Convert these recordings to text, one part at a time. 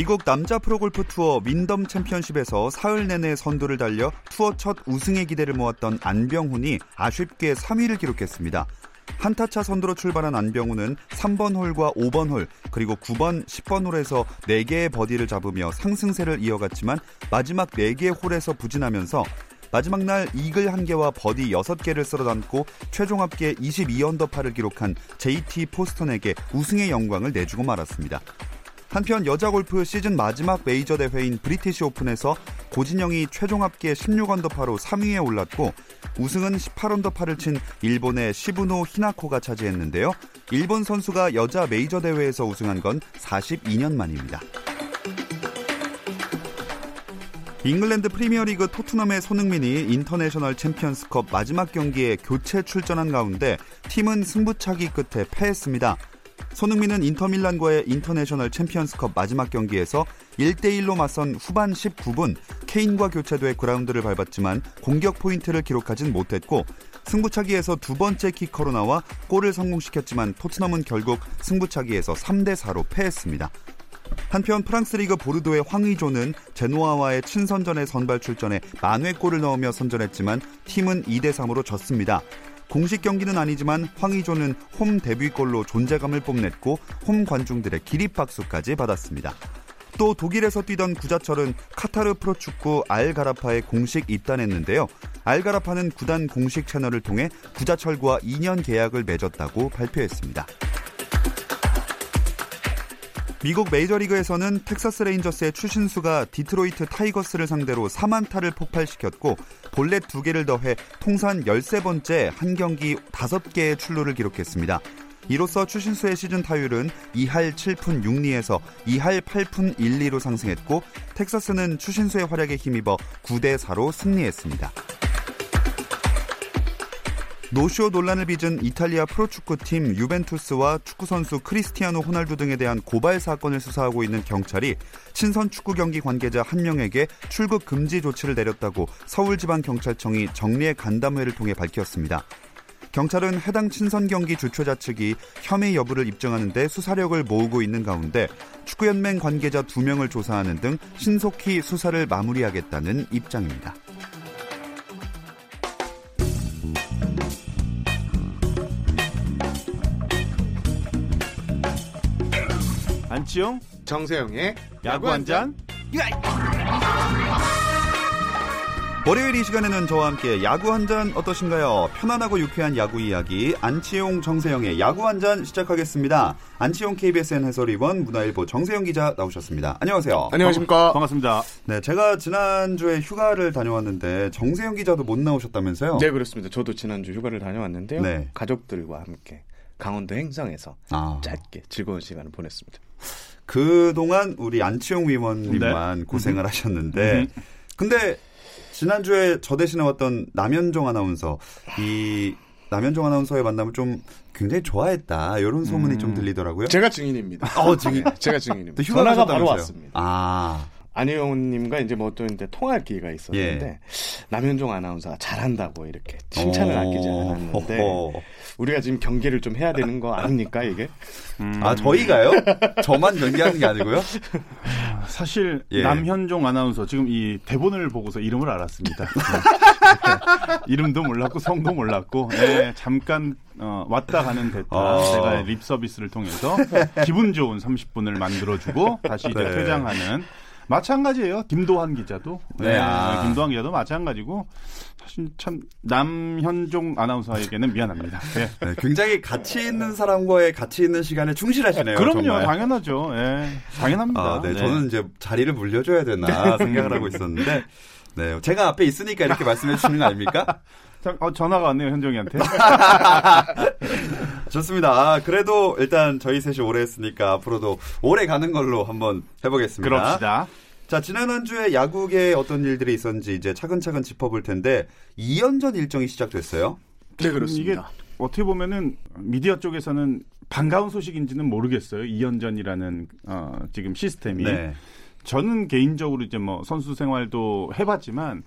미국 남자 프로골프 투어 윈덤 챔피언십에서 사흘 내내 선두를 달려 투어 첫 우승의 기대를 모았던 안병훈이 아쉽게 3위를 기록했습니다. 한타차 선두로 출발한 안병훈은 3번 홀과 5번 홀 그리고 9번, 10번 홀에서 4개의 버디를 잡으며 상승세를 이어갔지만 마지막 4개 홀에서 부진하면서 마지막 날 이글 1개와 버디 6개를 쓸어담고 최종 합계 22언더파를 기록한 JT 포스턴에게 우승의 영광을 내주고 말았습니다. 한편 여자 골프 시즌 마지막 메이저 대회인 브리티시 오픈에서 고진영이 최종 합계 16언더파로 3위에 올랐고 우승은 18언더파를 친 일본의 시부노 히나코가 차지했는데요. 일본 선수가 여자 메이저 대회에서 우승한 건 42년 만입니다. 잉글랜드 프리미어리그 토트넘의 손흥민이 인터내셔널 챔피언스컵 마지막 경기에 교체 출전한 가운데 팀은 승부차기 끝에 패했습니다. 손흥민은 인터밀란과의 인터내셔널 챔피언스컵 마지막 경기에서 1대1로 맞선 후반 19분 케인과 교체돼 그라운드를 밟았지만 공격 포인트를 기록하진 못했고 승부차기에서 두 번째 키커로 나와 골을 성공시켰지만 토트넘은 결국 승부차기에서 3대4로 패했습니다. 한편 프랑스 리그 보르도의 황의조는 제노아와의 친선전에 선발 출전해 만회골을 넣으며 선전했지만 팀은 2대3으로 졌습니다. 공식 경기는 아니지만 황의조는 홈 데뷔골로 존재감을 뽐냈고 홈 관중들의 기립박수까지 받았습니다. 또 독일에서 뛰던 구자철은 카타르 프로축구 알가라파에 공식 입단했는데요. 알가라파는 구단 공식 채널을 통해 구자철과 2년 계약을 맺었다고 발표했습니다. 미국 메이저리그에서는 텍사스 레인저스의 추신수가 디트로이트 타이거스를 상대로 4안타를 폭발시켰고 볼넷 2개를 더해 통산 13번째 한 경기 5개의 출루를 기록했습니다. 이로써 추신수의 시즌 타율은 2할 7푼 6리에서 2할 8푼 1리로 상승했고 텍사스는 추신수의 활약에 힘입어 9대 4로 승리했습니다. 노쇼 논란을 빚은 이탈리아 프로축구팀 유벤투스와 축구선수 크리스티아노 호날두 등에 대한 고발 사건을 수사하고 있는 경찰이 친선 축구 경기 관계자 한 명에게 출국 금지 조치를 내렸다고 서울지방경찰청이 정례 간담회를 통해 밝혔습니다. 경찰은 해당 친선 경기 주최자 측이 혐의 여부를 입증하는데 수사력을 모으고 있는 가운데 축구연맹 관계자 2명을 조사하는 등 신속히 수사를 마무리하겠다는 입장입니다. 안치용 정세영의 야구 한 잔. 월요일 이 시간에는 저와 함께 야구 한 잔 어떠신가요? 편안하고 유쾌한 야구 이야기 안치용 정세영의 야구 한 잔 시작하겠습니다. 안치용 KBSN 해설위원 문화일보 정세영 기자 나오셨습니다. 안녕하세요. 안녕하십니까. 반갑습니다. 네, 제가 지난주에 휴가를 다녀왔는데 정세영 기자도 못 나오셨다면서요? 네 그렇습니다. 저도 지난주 휴가를 다녀왔는데요. 네. 가족들과 함께 강원도 행성에서 아. 짧게 즐거운 시간을 보냈습니다. 그동안 우리 안치용 위원님만 네. 고생을 하셨는데 음. 근데 지난주에 저 대신에 왔던 남현종 아나운서 이 남현종 아나운서의 만남을 좀 굉장히 좋아했다 이런 소문이 음. 좀 들리더라고요. 제가 증인입니다. 어, 증인. 네, 제가 증인입니다. 전화가 바로? 왔습니다. 아, 안혜영님과 이제 뭐또 이제 통화할 기회가 있었는데 예. 남현종 아나운서가 잘한다고 이렇게 칭찬을 어. 아끼지 않았는데 어허. 우리가 지금 경계를 좀 해야 되는 거 아닙니까 이게? 음, 아 저희가요? 저만 경기하는 게 아니고요? 사실 예. 남현종 아나운서 지금 이 대본을 보고서 이름을 알았습니다. 네. 이름도 몰랐고 성도 몰랐고 예, 잠깐 어, 왔다 가는 됐다. 어. 제가 립 서비스를 통해서 기분 좋은 30분을 만들어주고 다시 이제 네. 퇴장하는 마찬가지예요. 김도환 기자도 네, 아. 김도환 기자도 마찬가지고 사실 참 남현종 아나운서에게는 미안합니다. 예. 네, 굉장히 가치 있는 사람과의 가치 있는 시간에 충실하시네요. 그럼요, 정말. 당연하죠. 예, 당연합니다. 아, 네, 저는 이제 자리를 물려줘야 되나 생각을 하고 있었는데 네, 제가 앞에 있으니까 이렇게 말씀해 주시는 거 아닙니까? 어, 전화가 왔네요, 현정이한테. 좋습니다. 아, 그래도 일단 저희 셋이 오래 했으니까 앞으로도 오래 가는 걸로 한번 해보겠습니다. 그럽시다. 자, 지난 한 주에 야구에 어떤 일들이 있었는지 이제 차근차근 짚어볼 텐데 2연전 일정이 시작됐어요. 네, 그렇습니다. 이게 어떻게 보면은 미디어 쪽에서는 반가운 소식인지는 모르겠어요. 2연전이라는 어, 지금 시스템이. 네. 저는 개인적으로 이제 뭐 선수 생활도 해봤지만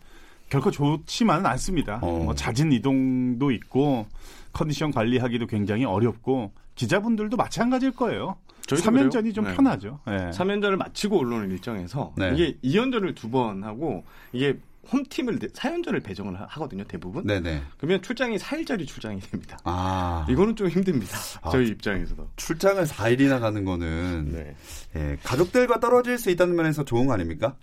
결코 좋지만은 않습니다. 어. 뭐 잦은 이동도 있고 컨디션 관리하기도 굉장히 어렵고 기자분들도 마찬가지일 거예요. 저희도 3연전이 그래요? 좀 네. 편하죠. 예. 3연전을 마치고 올라오는 일정에서 네. 이게 2연전을 두 번 하고 이게 홈팀을 4연전을 배정을 하- 하거든요, 대부분. 네네. 그러면 출장이 4일짜리 출장이 됩니다. 아. 이거는 좀 힘듭니다. 아, 저희 입장에서도. 출장을 4일이나 가는 거는 네. 예, 가족들과 떨어질 수 있다는 면에서 좋은 거 아닙니까?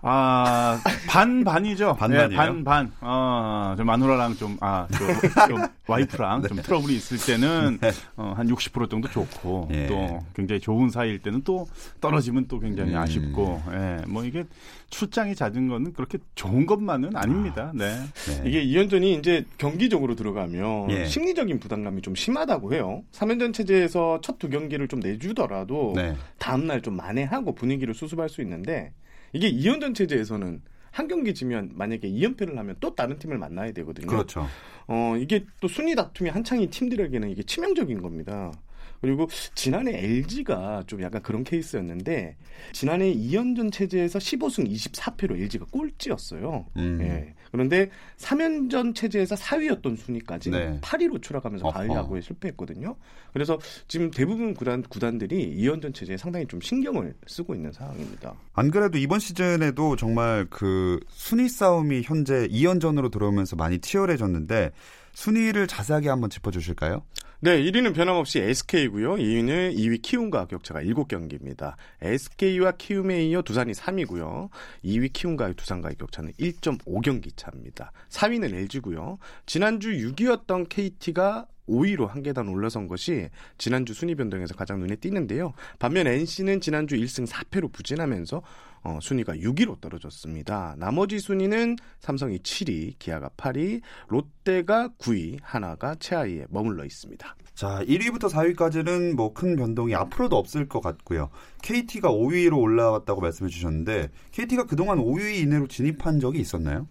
아, 반, 반이죠. 반반이에요? 네, 반, 반. 어, 저 마누라랑 좀, 아, 저, 좀 와이프랑 좀 트러블이 있을 때는, 어, 한 60% 정도 좋고, 네. 예. 또 굉장히 좋은 사이일 때는 또 떨어지면 또 굉장히 음. 아쉽고, 예, 뭐 이게 출장이 잦은 거는 그렇게 좋은 것만은 아닙니다. 네. 네. 이게 2연전이 이제 경기적으로 들어가면 예. 심리적인 부담감이 좀 심하다고 해요. 3연전 체제에서 첫 두 경기를 좀 내주더라도 네. 다음날 좀 만회하고 분위기를 수습할 수 있는데 이게 2연전 체제에서는 한 경기 지면 만약에 2연패를 하면 또 다른 팀을 만나야 되거든요. 그렇죠. 어, 이게 또 순위 다툼이 한창인 팀들에게는 이게 치명적인 겁니다. 그리고 지난해 LG가 좀 약간 그런 케이스였는데 지난해 2연전 체제에서 15승 24패로 LG가 꼴찌였어요. 음. 예. 그런데 3연전 체제에서 4위였던 순위까지 네. 8위로 추락하면서. 가을 야구에 실패했거든요. 그래서 지금 대부분 구단 구단들이 2연전 체제에 상당히 좀 신경을 쓰고 있는 상황입니다. 안 그래도 이번 시즌에도 정말 그 순위 싸움이 현재 2연전으로 들어오면서 많이 치열해졌는데 순위를 자세하게 한번 짚어 주실까요? 네, 1위는 변함없이 SK고요. 2위는 2위 키움과 격차가 7경기입니다. SK와 키움에 이어 두산이 3위고요. 2위 키움과의 두산과의 격차는 1.5경기 차입니다. 4위는 LG고요. 지난주 6위였던 KT가 5위로 한 계단 올라선 것이 지난주 순위 변동에서 가장 눈에 띄는데요. 반면 NC는 지난주 1승 4패로 부진하면서 어, 순위가 6위로 떨어졌습니다. 나머지 순위는 삼성이 7위, 기아가 8위, 롯데가 9위, 하나가 최하위에 머물러 있습니다. 자, 1위부터 4위까지는 뭐 큰 변동이 앞으로도 없을 것 같고요. KT가 5위로 올라왔다고 말씀해 주셨는데 KT가 그동안 5위 이내로 진입한 적이 있었나요?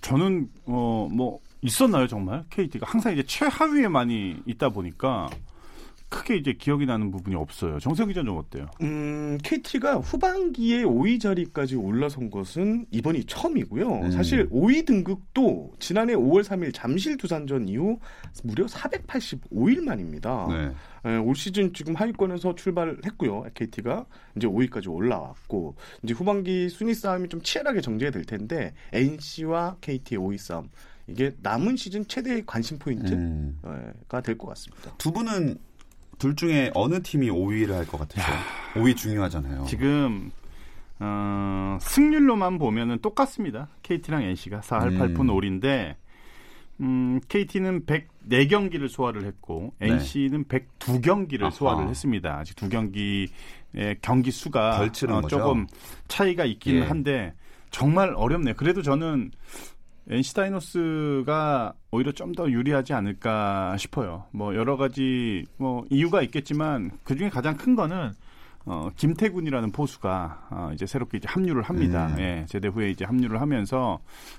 저는, 어, 뭐, 있었나요, 정말? KT가 항상 이제 최하위에 많이 있다 보니까 크게 이제 기억이 나는 부분이 없어요. 정세영 기자 좀 어때요? 음, KT가 후반기에 5위 자리까지 올라선 것은 이번이 처음이고요. 음. 사실 5위 등극도 지난해 5월 3일 잠실 두산전 이후 무려 485일 만입니다. 네. 예, 올 시즌 지금 하위권에서 출발을 했고요. KT가 이제 5위까지 올라왔고 이제 후반기 순위 싸움이 좀 치열하게 정제될 텐데 NC와 KT의 5위 싸움 이게 남은 시즌 최대의 관심 포인트가 음. 될것 같습니다. 두 분은 둘 중에 어느 팀이 5위를 할 것 같으세요? 5위 중요하잖아요. 지금, 어, 승률로만 보면은 똑같습니다. KT랑 NC가 4할 음. 8푼 5리인데, 음, KT는 104경기를 소화를 했고, 네. NC는 102경기를 아하. 소화를 했습니다. 아직 두 경기의 경기 수가 어? 조금 차이가 있기는 예. 한데, 정말 어렵네요. 그래도 저는 NC 다이노스가 오히려 좀 더 유리하지 않을까 싶어요. 뭐 여러 가지 뭐 이유가 있겠지만 그 중에 가장 큰 거는 어, 김태군이라는 포수가 어, 이제 새롭게 이제 합류를 합니다. 음. 예, 제대 후에 이제 합류를 하면서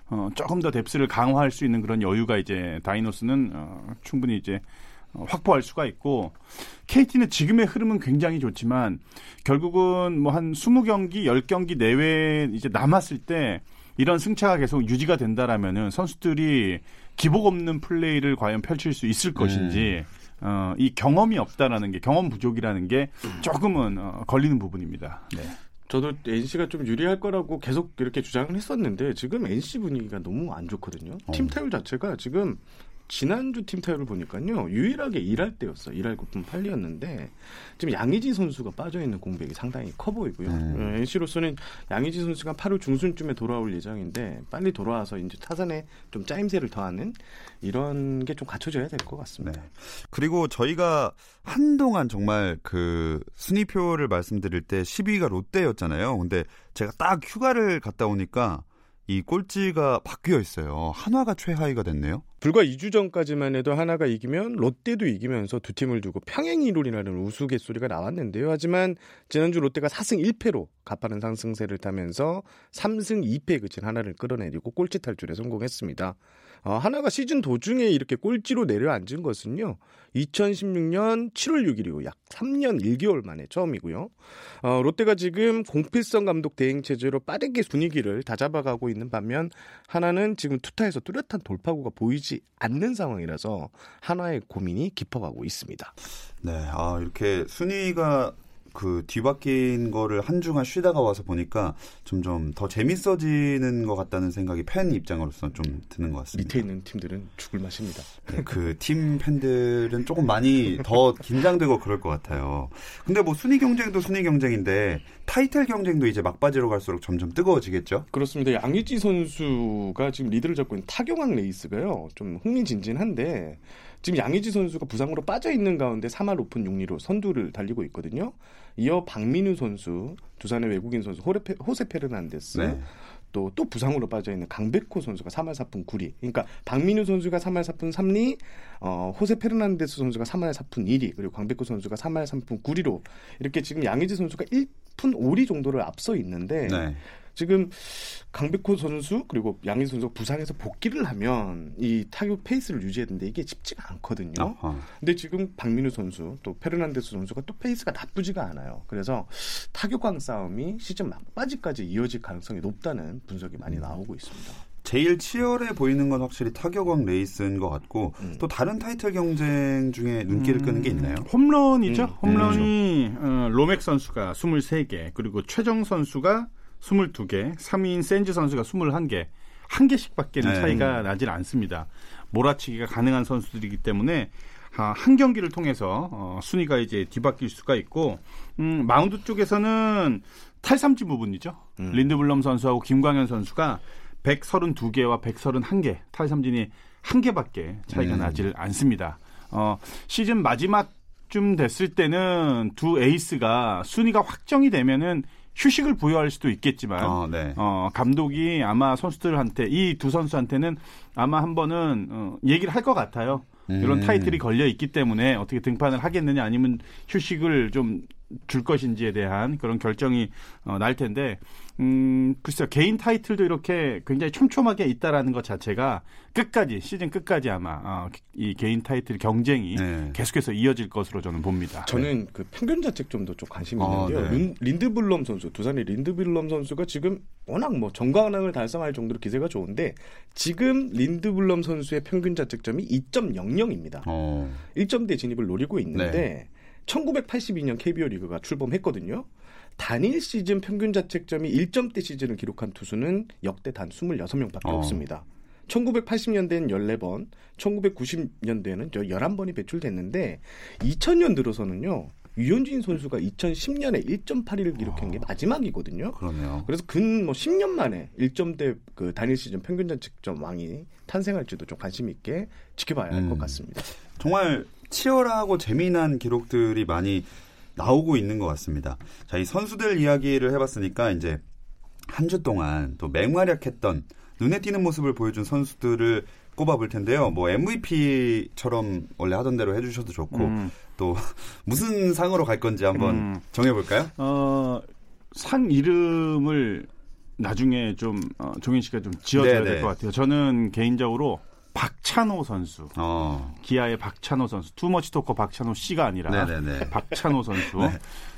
어, 조금 더 뎁스를 강화할 수 있는 그런 여유가 이제 다이노스는 어, 충분히 이제 어, 확보할 수가 있고 KT는 지금의 흐름은 굉장히 좋지만 결국은 뭐 한 20경기, 10경기 내외 이제 남았을 때 이런 승차가 계속 유지가 된다라면은 선수들이 기복 없는 플레이를 과연 펼칠 수 있을 것인지 어, 이 경험이 없다라는 게 경험 부족이라는 게 조금은 어, 걸리는 부분입니다. 네. 저도 NC가 좀 유리할 거라고 계속 이렇게 주장을 했었는데 지금 NC 분위기가 너무 안 좋거든요. 어. 팀 타율 자체가 지금 지난주 팀 타율을 보니까요 유일하게 일할 때였어 일할 고품 8리였는데 지금 양의지 선수가 빠져 있는 공백이 상당히 커 보이고요. 음. 어, NC로서는 양의지 선수가 8월 중순쯤에 돌아올 예정인데 빨리 돌아와서 이제 타선에 좀 짜임새를 더하는 이런 게 좀 갖춰져야 될 것 같습니다. 네. 그리고 저희가 한동안 정말 그 순위표를 말씀드릴 때 10위가 롯데였잖아요. 근데 제가 딱 휴가를 갔다 오니까 이 꼴찌가 바뀌어 있어요. 한화가 최하위가 됐네요. 불과 2주 전까지만 해도 하나가 이기면 롯데도 이기면서 두 팀을 두고 평행이론이라는 우스갯소리가 나왔는데요. 하지만 지난주 롯데가 4승 1패로 가파른 상승세를 타면서 3승 2패에 그친 하나를 끌어내리고 꼴찌 탈출에 성공했습니다. 어, 하나가 시즌 도중에 이렇게 꼴찌로 내려앉은 것은요. 2016년 7월 6일 이후 약 3년 1개월 만에 처음이고요. 어, 롯데가 지금 공필성 감독 대행 체제로 빠르게 분위기를 다잡아가고 있는 반면 하나는 지금 투타에서 뚜렷한 돌파구가 보이지 않는 상황이라서 하나의 고민이 깊어가고 있습니다. 네, 아 이렇게 순위가 그 뒤바뀐 거를 한 주간 쉬다가 와서 보니까 점점 더 재밌어지는 것 같다는 생각이 팬 입장으로서 좀 드는 것 같습니다. 밑에 있는 팀들은 죽을 맛입니다. 네, 그팀 팬들은 조금 많이 더 긴장되고 그럴 것 같아요. 근데 뭐 순위 경쟁도 순위 경쟁인데 타이틀 경쟁도 이제 막바지로 갈수록 점점 뜨거워지겠죠? 그렇습니다. 양의지 선수가 지금 리드를 잡고 있는 타격왕 레이스가요. 좀 흥미진진한데 지금 양의지 선수가 부상으로 빠져 있는 가운데 3할 5푼 6리로 선두를 달리고 있거든요. 이어 박민우 선수, 두산의 외국인 선수 호레페, 호세 페르난데스, 네. 또, 또 부상으로 빠져 있는 강백호 선수가 3할 4푼 9리. 그러니까 박민우 선수가 3할 4푼 3리, 어, 호세 페르난데스 선수가 3할 4푼 2리, 그리고 강백호 선수가 3할 3푼 9리로 이렇게 지금 양의지 선수가 1푼 5리 정도를 앞서 있는데 네. 지금 강백호 선수 그리고 양의지 선수가 부상해서 복귀를 하면 이 타격 페이스를 유지했는데 이게 쉽지가 않거든요. 아하. 근데 지금 박민우 선수 또 페르난데스 선수가 또 페이스가 나쁘지가 않아요. 그래서 타격왕 싸움이 시즌 막바지까지 이어질 가능성이 높다는 분석이 많이 음. 나오고 있습니다. 제일 치열해 보이는 건 확실히 타격왕 레이스인 것 같고 음. 또 다른 타이틀 경쟁 중에 눈길을 음. 끄는 게 있나요? 홈런이죠. 음. 홈런이 네. 어, 로맥 선수가 23개 그리고 최정 선수가 22개, 3위인 샌즈 선수가 21개, 한 개씩밖에는 네. 차이가 나질 않습니다. 몰아치기가 가능한 선수들이기 때문에 아, 한 경기를 통해서 어, 순위가 이제 뒤바뀔 수가 있고 음, 마운드 쪽에서는 탈삼진 부문이죠. 음. 린드블럼 선수하고 김광현 선수가 132개와 131개 탈삼진이 한 개밖에 차이가 음. 나질 않습니다. 어, 시즌 마지막 쯤 됐을 때는 두 에이스가 순위가 확정이 되면은 휴식을 부여할 수도 있겠지만 어, 네. 어, 감독이 아마 선수들한테 이 두 선수한테는 아마 한 번은 어, 얘기를 할 것 같아요. 음. 이런 타이틀이 걸려 있기 때문에 어떻게 등판을 하겠느냐 아니면 휴식을 좀 줄 것인지에 대한 그런 결정이 어, 날 텐데 음, 글쎄요. 개인 타이틀도 이렇게 굉장히 촘촘하게 있다라는 것 자체가 끝까지, 시즌 끝까지 아마, 어, 이 개인 타이틀 경쟁이 네. 계속해서 이어질 것으로 저는 봅니다. 저는 네. 그 평균 자책점도 좀 관심이 아, 있는데요. 네. 린드블럼 선수, 두산의 린드블럼 선수가 지금 워낙 뭐 정강왕을 달성할 정도로 기세가 좋은데 지금 린드블럼 선수의 평균 자책점이 2.00입니다. 어. 1점대 진입을 노리고 있는데 네. 1982년 KBO 리그가 출범했거든요. 단일 시즌 평균 자책점이 1점대 시즌을 기록한 투수는 역대 단 26명밖에 어. 없습니다. 1980년대엔 14번, 1990년대에는 11번이 배출됐는데 2000년 들어서는요. 유현진 선수가 2010년에 1.81을 기록한 게 아, 마지막이거든요. 그러네요. 그래서 근 뭐 10년 만에 1점대 그 단일 시즌 평균 자책점 왕이 탄생할지도 좀 관심 있게 지켜봐야 할것 음. 같습니다. 정말 치열하고 재미난 기록들이 많이 나오고 있는 것 같습니다. 자, 이 선수들 이야기를 해봤으니까 이제 한 주 동안 또 맹활약했던 눈에 띄는 모습을 보여준 선수들을 꼽아볼 텐데요. 뭐 MVP처럼 원래 하던 대로 해주셔도 좋고 음. 또 무슨 상으로 갈 건지 한번 음. 정해볼까요? 어, 상 이름을 나중에 좀 어, 종인 씨가 좀 지어줘야 될 것 같아요. 저는 개인적으로 박찬호 선수. 어. 기아의 박찬호 선수. 투머치 토커 박찬호 씨가 아니라 네네네. 박찬호 선수. 네.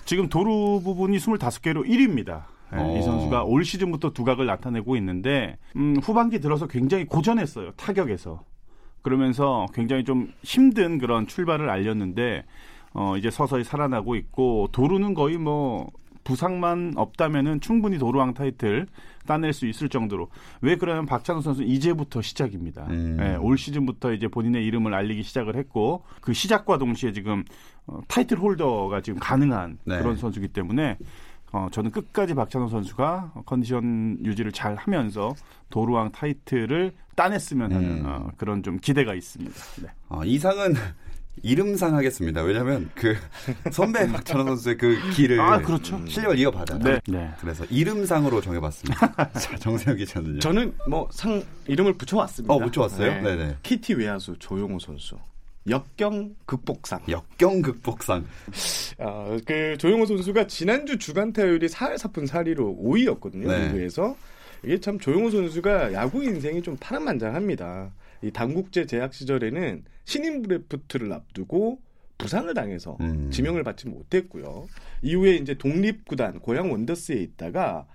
지금 도루 부분이 25개로 1위입니다. 네, 이 어. 선수가 올 시즌부터 두각을 나타내고 있는데 음, 후반기 들어서 굉장히 고전했어요. 타격에서. 그러면서 굉장히 좀 힘든 그런 출발을 알렸는데 어, 이제 서서히 살아나고 있고 도루는 거의 뭐 부상만 없다면은 충분히 도루왕 타이틀 따낼 수 있을 정도로 왜 그러냐면 박찬호 선수 이제부터 시작입니다. 음. 네, 올 시즌부터 이제 본인의 이름을 알리기 시작을 했고 그 시작과 동시에 지금 어, 타이틀 홀더가 지금 가능한 네. 그런 선수기 때문에 어, 저는 끝까지 박찬호 선수가 컨디션 유지를 잘 하면서 도루왕 타이틀을 따냈으면 하는 음. 어, 그런 좀 기대가 있습니다. 네. 어, 이상은 이름상 하겠습니다. 왜냐하면 그 선배 박찬호 선수의 그 길을 아, 그렇죠. 실력을 이어받아요. 네. 네. 그래서 이름상으로 정해봤습니다. 자, 정세영 기자는요. 저는 뭐 상 이름을 붙여왔습니다. 어, 붙여왔어요? 네. 네 키티 외야수 조용호 선수. 역경 극복상. 역경 극복상. 아, 그 조용호 선수가 지난주 주간 타율이 4할 4푼 4리로 5위였거든요. 네. 리그에서. 이게 참 조용호 선수가 야구 인생이 좀 파란만장합니다. 이 당국제 재학 시절에는 신인 브레프트를 앞두고 부상을 당해서 음. 지명을 받지 못했고요. 이후에 이제 독립구단 고향 원더스에 있다가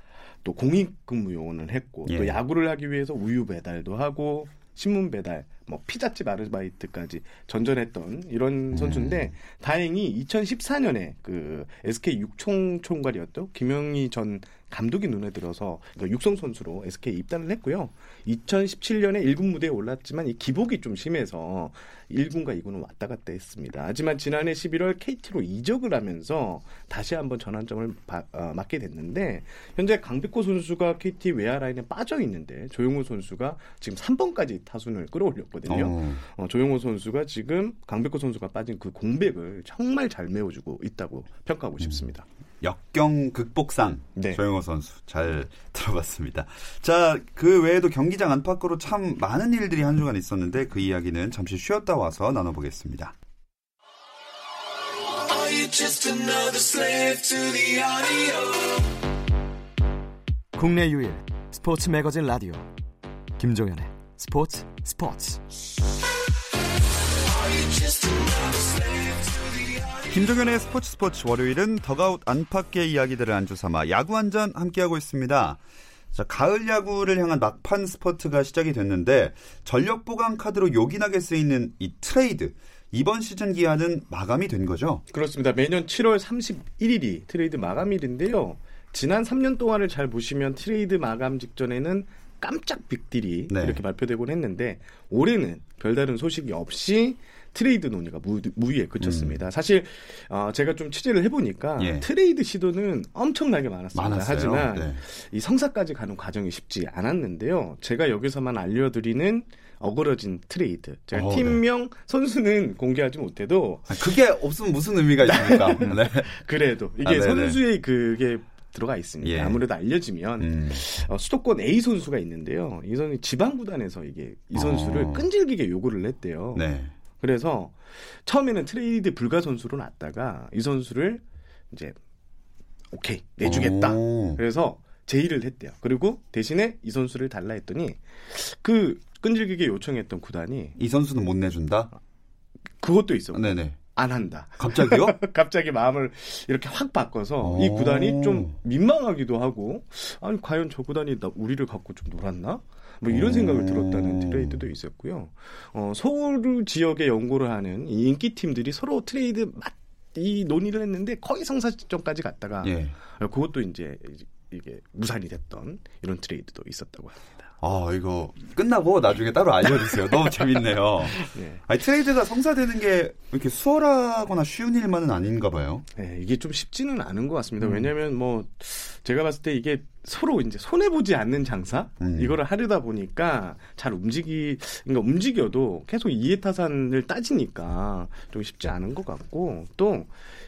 또 공익근무 요원을 했고 예. 또 야구를 하기 위해서 우유 배달도 하고 신문 배달, 뭐 피자집 아르바이트까지 전전했던 이런 음. 선수인데 다행히 2014년에 그 SK 육총 총괄이었던 김영희 전 감독이 눈에 들어서 그 육성 선수로 SK 에 입단을 했고요. 2017년에 1군 무대에 올랐지만 이 기복이 좀 심해서 1군과 2군은 왔다 갔다 했습니다. 하지만 지난해 11월 KT로 이적을 하면서 다시 한번 전환점을 바- 어, 맞게 됐는데 현재 강백호 선수가 KT 외야 라인에 빠져 있는데 조용호 선수가 지금 3번까지 타순을 끌어올렸거든요. 어. 어, 조용호 선수가 지금 강백호 선수가 빠진 그 공백을 정말 잘 메워주고 있다고 평가하고 싶습니다. 역경 극복상 네. 조영호 선수 잘 들어봤습니다. 자, 그 외에도 경기장 안팎으로 참 많은 일들이 한 주간 있었는데 그 이야기는 잠시 쉬었다 와서 나눠보겠습니다. Are you just another slave to the audio? 국내 유일 스포츠 매거진 라디오 김종현의 스포츠 스포츠 김종현의 스포츠 스포츠 월요일은 더그아웃 안팎의 이야기들을 안주 삼아 야구 한 잔 함께하고 있습니다. 자, 가을 야구를 향한 막판 스퍼트가 시작이 됐는데 전력 보강 카드로 요긴하게 쓰이는 이 트레이드 이번 시즌 기한은 마감이 된 거죠? 그렇습니다. 매년 7월 31일이 트레이드 마감일인데요. 지난 3년 동안을 잘 보시면 트레이드 마감 직전에는 깜짝 빅딜이 네. 이렇게 발표되곤 했는데 올해는 별다른 소식이 없이 트레이드 논의가 무, 무위에 그쳤습니다. 사실 어, 제가 좀 취재를 해보니까 음. 예. 트레이드 시도는 엄청나게 많았습니다. 많았어요. 하지만 네. 이 성사까지 가는 과정이 쉽지 않았는데요. 제가 여기서만 알려드리는 어그러진 트레이드. 제가 어, 팀명 선수는 공개하지 못해도 아, 그게 없으면 무슨 의미가 있습니까? 네. 그래도 이게 아, 네네. 선수의 그게 들어가 있습니다. 예. 아무래도 알려지면 음. 어, 수도권 A 선수가 있는데요. 이 선수 지방 구단에서 이게 이 선수를 어. 끈질기게 요구를 했대요. 네. 그래서 처음에는 트레이드 불가 선수로 놨다가 이 선수를 이제 오케이 내주겠다. 오. 그래서 제의를 했대요. 그리고 대신에 이 선수를 달라 했더니 그 끈질기게 요청했던 구단이 이 선수는 못 내준다? 그것도 있어. 네네. 안 한다. 갑자기요? 갑자기 마음을 이렇게 확 바꿔서 오. 이 구단이 좀 민망하기도 하고 아니 과연 저 구단이 나 우리를 갖고 좀 놀았나? 뭐 이런 오. 생각을 들었다는 트레이드도 있었고요. 어, 서울 지역에 연고를 하는 이 인기 팀들이 서로 트레이드 맞, 이 논의를 했는데 거의 성사 시점까지 갔다가 예. 그것도 이제 이게 무산이 됐던 이런 트레이드도 있었다고 합니다. 아, 이거 끝나고 나중에 따로 알려주세요. 너무 재밌네요. 네. 아니, 트레이드가 성사되는 게 이렇게 수월하거나 쉬운 일만은 아닌가 봐요. 네, 이게 좀 쉽지는 않은 것 음. 같습니다. 왜냐하면 뭐 제가 봤을 때 이게 서로 이제 손해 보지 않는 장사 음. 이거를 하려다 보니까 잘 움직이 그러니까 움직여도 계속 이해타산을 따지니까 좀 쉽지 않은 것 같고 또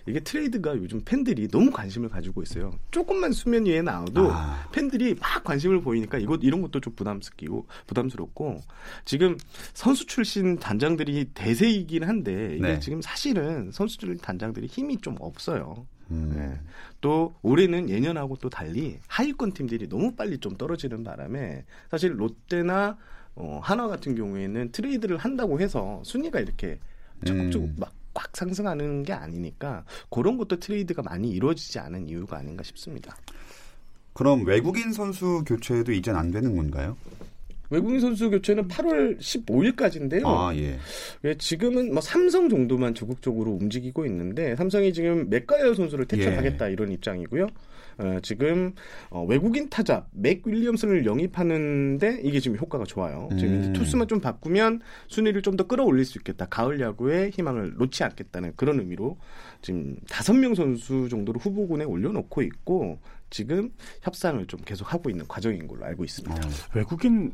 이게 트레이드가 요즘 팬들이 너무 관심을 가지고 있어요. 조금만 수면 위에 나와도 아. 팬들이 막 관심을 보이니까 이것 이런 것도 좀 부담스럽고 부담스럽고 지금 선수 출신 단장들이 대세이긴 한데 이게 네. 지금 사실은 선수 출신 단장들이 힘이 좀 없어요. 음. 네. 또 올해는 예년하고 또 달리 하위권 팀들이 너무 빨리 좀 떨어지는 바람에 사실 롯데나 어, 한화 같은 경우에는 트레이드를 한다고 해서 순위가 이렇게 적극적으로 음. 막 꽉 상승하는 게 아니니까 그런 것도 트레이드가 많이 이루어지지 않은 이유가 아닌가 싶습니다. 그럼 외국인 선수 교체도 이젠 안 되는 건가요? 외국인 선수 교체는 8월 15일까지인데요. 아, 예. 예, 지금은 뭐 삼성 정도만 적극적으로 움직이고 있는데 삼성이 지금 맥가이어 선수를 퇴출하겠다 예. 이런 입장이고요. 어, 지금 어, 외국인 타자 맥 윌리엄슨을 영입하는데 이게 지금 효과가 좋아요. 지금 음. 이제 투수만 좀 바꾸면 순위를 좀 더 끌어올릴 수 있겠다. 가을 야구에 희망을 놓지 않겠다는 그런 의미로 지금 다섯 명 선수 정도를 후보군에 올려놓고 있고 지금 협상을 좀 계속 하고 있는 과정인 걸로 알고 있습니다. 어. 외국인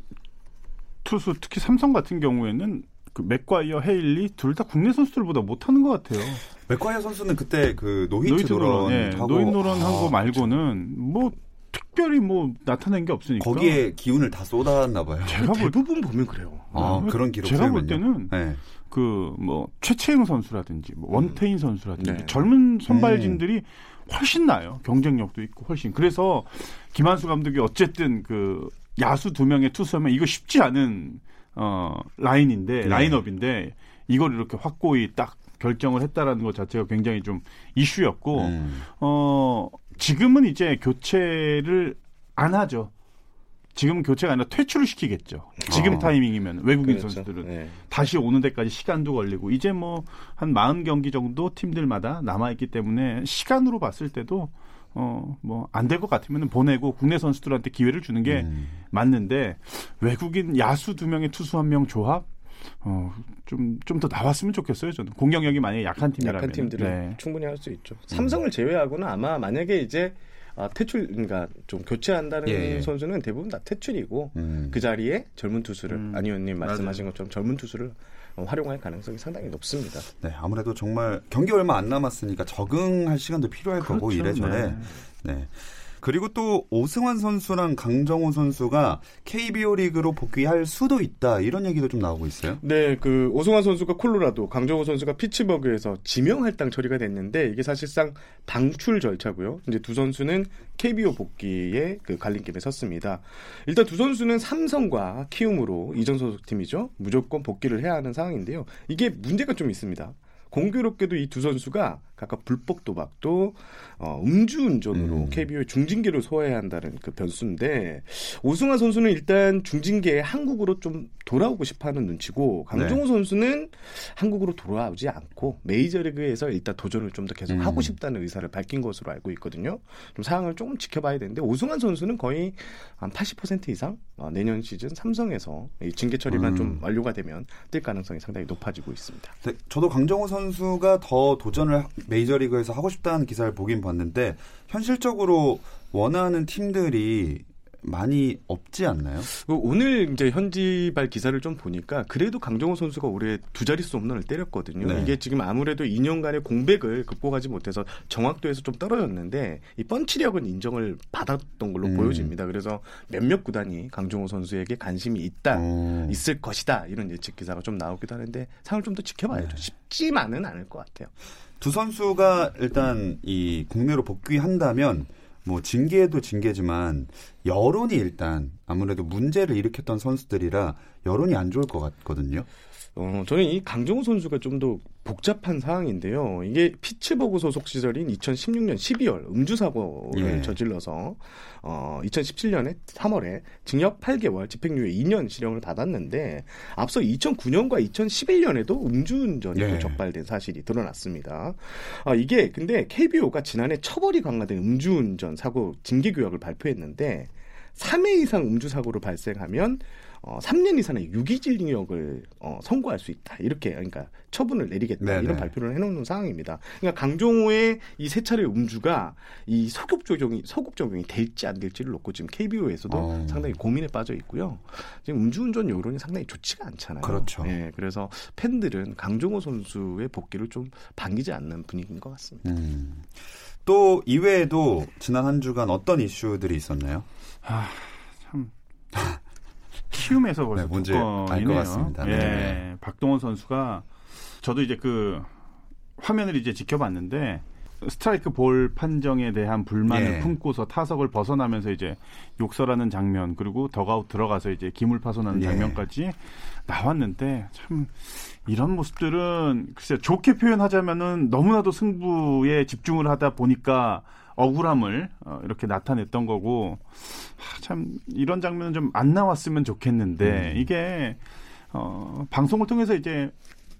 투수 특히 삼성 같은 경우에는 그 맥과이어 헤일리 둘 다 국내 선수들보다 못하는 것 같아요. 맥과이어 선수는 그때 그 노히트, 노히트 노런 노런, 예, 하고 노히트 노런 한거 아, 말고는 뭐 특별히 뭐 나타낸 게 없으니까. 거기에 기운을 다 쏟았나 봐요. 제가 볼 대부분 보면 그래요. 아, 네. 그런 기록 제가 볼. 때는 네. 그뭐 최채영 선수라든지 뭐 원태인 선수라든지 네. 젊은 선발진들이 훨씬 나요. 경쟁력도 있고 훨씬. 그래서 김한수 감독이 어쨌든 그 야수 두 명의 투수하면 이거 쉽지 않은 어 라인인데 네. 라인업인데 이걸 이렇게 확고히 딱 결정을 했다라는 것 자체가 굉장히 좀 이슈였고 음. 어 지금은 이제 교체를 안 하죠. 지금은 교체가 아니라 퇴출을 시키겠죠. 지금 아. 타이밍이면 외국인 그렇죠. 선수들은 네. 다시 오는 데까지 시간도 걸리고 이제 뭐 한 40경기 정도 팀들마다 남아 있기 때문에 시간으로 봤을 때도 어 뭐 안 될 것 같으면 보내고 국내 선수들한테 기회를 주는 게 음. 맞는데 외국인 야수 두 명의 투수 한 명 조합 어 좀 좀 더 나왔으면 좋겠어요 저는 공격력이 만약에 약한 팀이라면 약한 팀들은 네. 충분히 할 수 있죠. 삼성을 제외하고는 아마 만약에 이제 아, 퇴출, 그러니까 좀 교체한다는 예. 선수는 대부분 다 퇴출이고 음. 그 자리에 젊은 투수를 음. 안 의원님 말씀하신 것처럼 젊은 투수를 어, 활용할 가능성이 상당히 높습니다. 네, 아무래도 정말 경기 얼마 안 남았으니까 적응할 시간도 필요할 거고 그렇죠. 이래저래. 네. 네. 그리고 또 오승환 선수랑 강정호 선수가 KBO 리그로 복귀할 수도 있다 이런 얘기도 좀 나오고 있어요. 네, 그 오승환 선수가 콜로라도, 강정호 선수가 피츠버그에서 지명 할당 처리가 됐는데 이게 사실상 방출 절차고요. 이제 두 선수는 KBO 복귀에 그 갈림길에 섰습니다. 일단 두 선수는 삼성과 키움으로 이전 소속팀이죠. 무조건 복귀를 해야 하는 상황인데요. 이게 문제가 좀 있습니다. 공교롭게도 이 두 선수가 각각 불법 도박도 어, 음주운전으로 음. KBO의 중징계를 소화해야 한다는 그 변수인데 오승환 선수는 일단 중징계에 한국으로 좀 돌아오고 싶어하는 눈치고 강정호 네. 선수는 한국으로 돌아오지 않고 메이저리그에서 일단 도전을 좀 더 계속 음. 하고 싶다는 의사를 밝힌 것으로 알고 있거든요. 좀 상황을 조금 지켜봐야 되는데 오승환 선수는 거의 한 80% 이상 어, 내년 시즌 삼성에서 이 징계 처리만 음. 좀 완료가 되면 뛸 가능성이 상당히 높아지고 있습니다. 네, 저도 강정호 선수 가 더 도전을 메이저리그에서 하고 싶다는 기사를 보긴 봤는데 현실적으로 원하는 팀들이 많이 없지 않나요? 그 오늘 이제 현지발 기사를 좀 보니까 그래도 강정호 선수가 올해 두 자릿수 홈런을 때렸거든요. 네. 이게 지금 아무래도 2년간의 공백을 극복하지 못해서 정확도에서 좀 떨어졌는데 이 펀치력은 인정을 받았던 걸로 음. 보여집니다. 그래서 몇몇 구단이 강정호 선수에게 관심이 있다. 어. 있을 것이다 이런 예측 기사가 좀 나오기도 하는데 상을 좀 더 지켜봐야죠. 네. 쉽지만은 않을 것 같아요. 두 선수가 일단 이 국내로 복귀한다면 뭐 징계도 징계지만 여론이 일단 아무래도 문제를 일으켰던 선수들이라 여론이 안 좋을 것 같거든요. 어, 저는 이 강정호 선수가 좀 더 복잡한 상황인데요. 이게 피츠버그 소속 시절인 2016년 12월 음주 사고를 예. 저질러서 어, 2017년에 3월에 징역 8개월, 집행유예 2년 실형을 받았는데 앞서 2009년과 2011년에도 음주운전이 예. 또 적발된 사실이 드러났습니다. 아, 이게 근데 KBO가 지난해 처벌이 강화된 음주운전 사고 징계 규약을 발표했는데 3회 이상 음주 사고로 발생하면 어, 3년 이상의 유기징역을 어, 선고할 수 있다. 이렇게 그러니까 처분을 내리겠다. 네네. 이런 발표를 해놓는 상황입니다. 그러니까 강종호의 이 세 차례 음주가 이 소급 적용이 소급 적용이 될지 안 될지를 놓고 지금 KBO에서도 어. 상당히 고민에 빠져 있고요. 지금 음주운전 여론이 상당히 좋지가 않잖아요. 그렇죠. 예, 그래서 팬들은 강종호 선수의 복귀를 좀 반기지 않는 분위기인 것 같습니다. 음. 또 이외에도 지난 한 주간 어떤 이슈들이 있었나요? 참 키움에서 벌써 네, 두건이네요. 알것 같습니다. 예, 네. 박동원 선수가 저도 이제 그 화면을 이제 지켜봤는데 스트라이크 볼 판정에 대한 불만을 예. 품고서 타석을 벗어나면서 이제 욕설하는 장면 그리고 덕아웃 들어가서 이제 기물 파손하는 예. 장면까지 나왔는데 참 이런 모습들은 글쎄 좋게 표현하자면은 너무나도 승부에 집중을 하다 보니까 억울함을 어, 이렇게 나타냈던 거고 하, 참 이런 장면은 좀 안 나왔으면 좋겠는데 음. 이게 어, 방송을 통해서 이제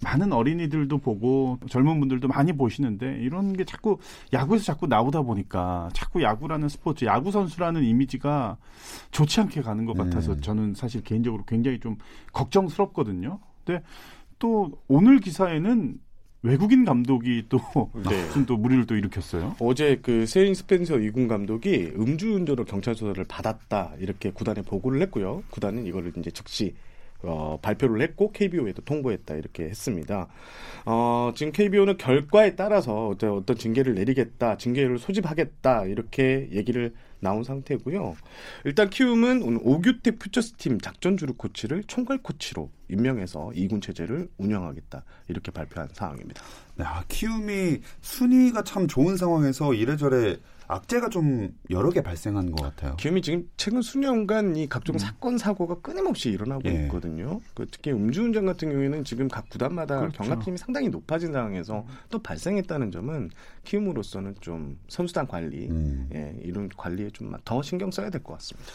많은 어린이들도 보고 젊은 분들도 많이 보시는데 이런 게 자꾸 야구에서 자꾸 나오다 보니까 자꾸 야구라는 스포츠, 야구 선수라는 이미지가 좋지 않게 가는 것 같아서 음. 저는 사실 개인적으로 굉장히 좀 걱정스럽거든요. 근데 또 오늘 기사에는 외국인 감독이 또 네. 무슨 또 무리를 또 일으켰어요. 어제 그 세인 스펜서 이군 감독이 음주운전으로 경찰 조사를 받았다 이렇게 구단에 보고를 했고요. 구단은 이거를 이제 즉시 어, 발표를 했고 KBO에도 통보했다 이렇게 했습니다. 어, 지금 KBO는 결과에 따라서 어떤, 징계를 내리겠다, 징계를 소집하겠다 이렇게 얘기를 나온 상태고요. 일단 키움은 오늘 오규태 퓨처스팀 작전주루 코치를 총괄 코치로 임명해서 2군 체제를 운영하겠다 이렇게 발표한 상황입니다. 야, 키움이 순위가 참 좋은 상황에서 이래저래 악재가 좀 여러 개 발생한 것 같아요. 기움이 지금 최근 수년간 이 각종 사건 사고가 끊임없이 일어나고 음. 예. 있거든요. 그 특히 음주운전 같은 경우에는 지금 각 구단마다 그렇죠. 경각심이 상당히 높아진 상황에서 또 발생했다는 점은 키움으로서는 좀 선수단 관리, 음. 예, 이런 관리에 좀 더 신경 써야 될 것 같습니다.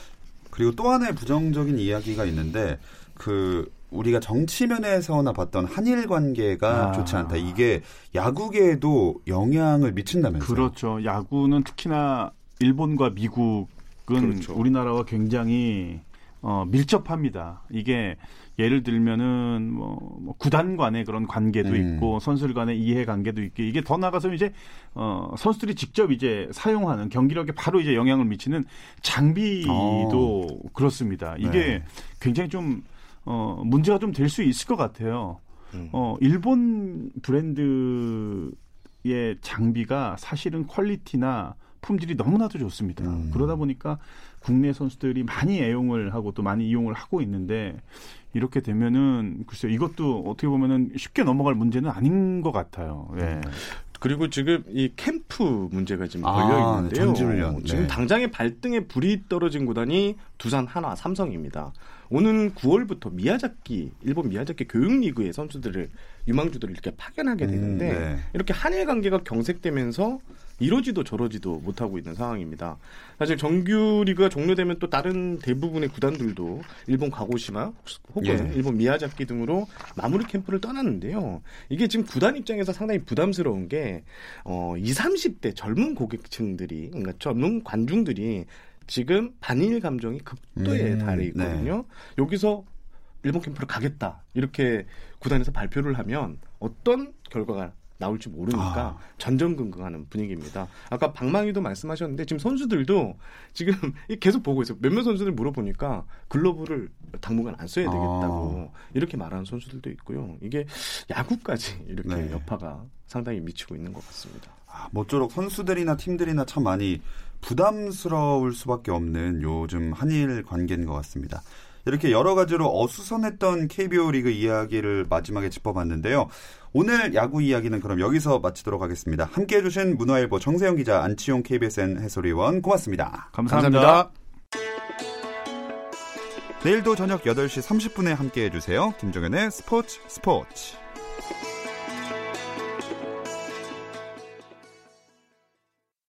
그리고 또 하나의 부정적인 이야기가 있는데 그 우리가 정치 면에서나 봤던 한일 관계가 아. 좋지 않다. 이게 야구계에도 영향을 미친다면서요? 그렇죠. 야구는 특히나 일본과 미국은 그렇죠. 우리나라와 굉장히 어, 밀접합니다. 이게 예를 들면은 뭐, 뭐 구단 간의 그런 관계도 음. 있고 선수들 간의 이해 관계도 있고 이게 더 나가서 이제 어, 선수들이 직접 이제 사용하는 경기력에 바로 이제 영향을 미치는 장비도 그렇습니다. 이게 어. 네. 굉장히 좀 어, 문제가 좀 될 수 있을 것 같아요. 음. 어, 일본 브랜드의 장비가 사실은 퀄리티나 품질이 너무나도 좋습니다. 음. 그러다 보니까 국내 선수들이 많이 애용을 하고 또 많이 이용을 하고 있는데 이렇게 되면은 글쎄 요 이것도 어떻게 보면은 쉽게 넘어갈 문제는 아닌 것 같아요. 예. 그리고 지금 이 캠프 문제가 지금 아, 걸려 있는데요. 전지훈련. 지금 네. 당장의 발등에 불이 떨어진 구단이 두산, 하나, 삼성입니다. 오는 9월부터 미야자키 일본 미야자키 교육리그의 선수들을 유망주들을 이렇게 파견하게 되는데 음, 네. 이렇게 한일 관계가 경색되면서 이러지도 저러지도 못하고 있는 상황입니다. 사실 정규 리그가 종료되면 또 다른 대부분의 구단들도 일본 가고시마 혹은 예. 일본 미야자키 등으로 마무리 캠프를 떠났는데요. 이게 지금 구단 입장에서 상당히 부담스러운 게 어, 20, 30대 젊은 고객층들이 그러니까 젊은 관중들이 지금 반일 감정이 극도에 음, 달해 있거든요. 여기서 일본 캠프를 가겠다 이렇게 구단에서 발표를 하면 어떤 결과가 나올지 모르니까 아. 전전긍긍하는 분위기입니다. 아까 박망희도 말씀하셨는데 지금 선수들도 지금 계속 보고 있어요. 몇몇 선수들 물어보니까 글러브를 당분간 안 써야 되겠다고 이렇게 말하는 선수들도 있고요. 이게 야구까지 이렇게 네. 여파가 상당히 미치고 있는 것 같습니다. 아, 모쪼록 선수들이나 팀들이나 참 많이 부담스러울 수밖에 없는 요즘 한일 관계인 것 같습니다. 이렇게 여러 가지로 어수선했던 KBO 리그 이야기를 마지막에 짚어봤는데요. 오늘 야구 이야기는 그럼 여기서 마치도록 하겠습니다. 함께 해주신 문화일보 정세영 기자, 안치용 KBSN 해설위원 고맙습니다. 감사합니다. 내일도 저녁 8시 30분에 함께 해주세요. 김종현의 스포츠 스포츠.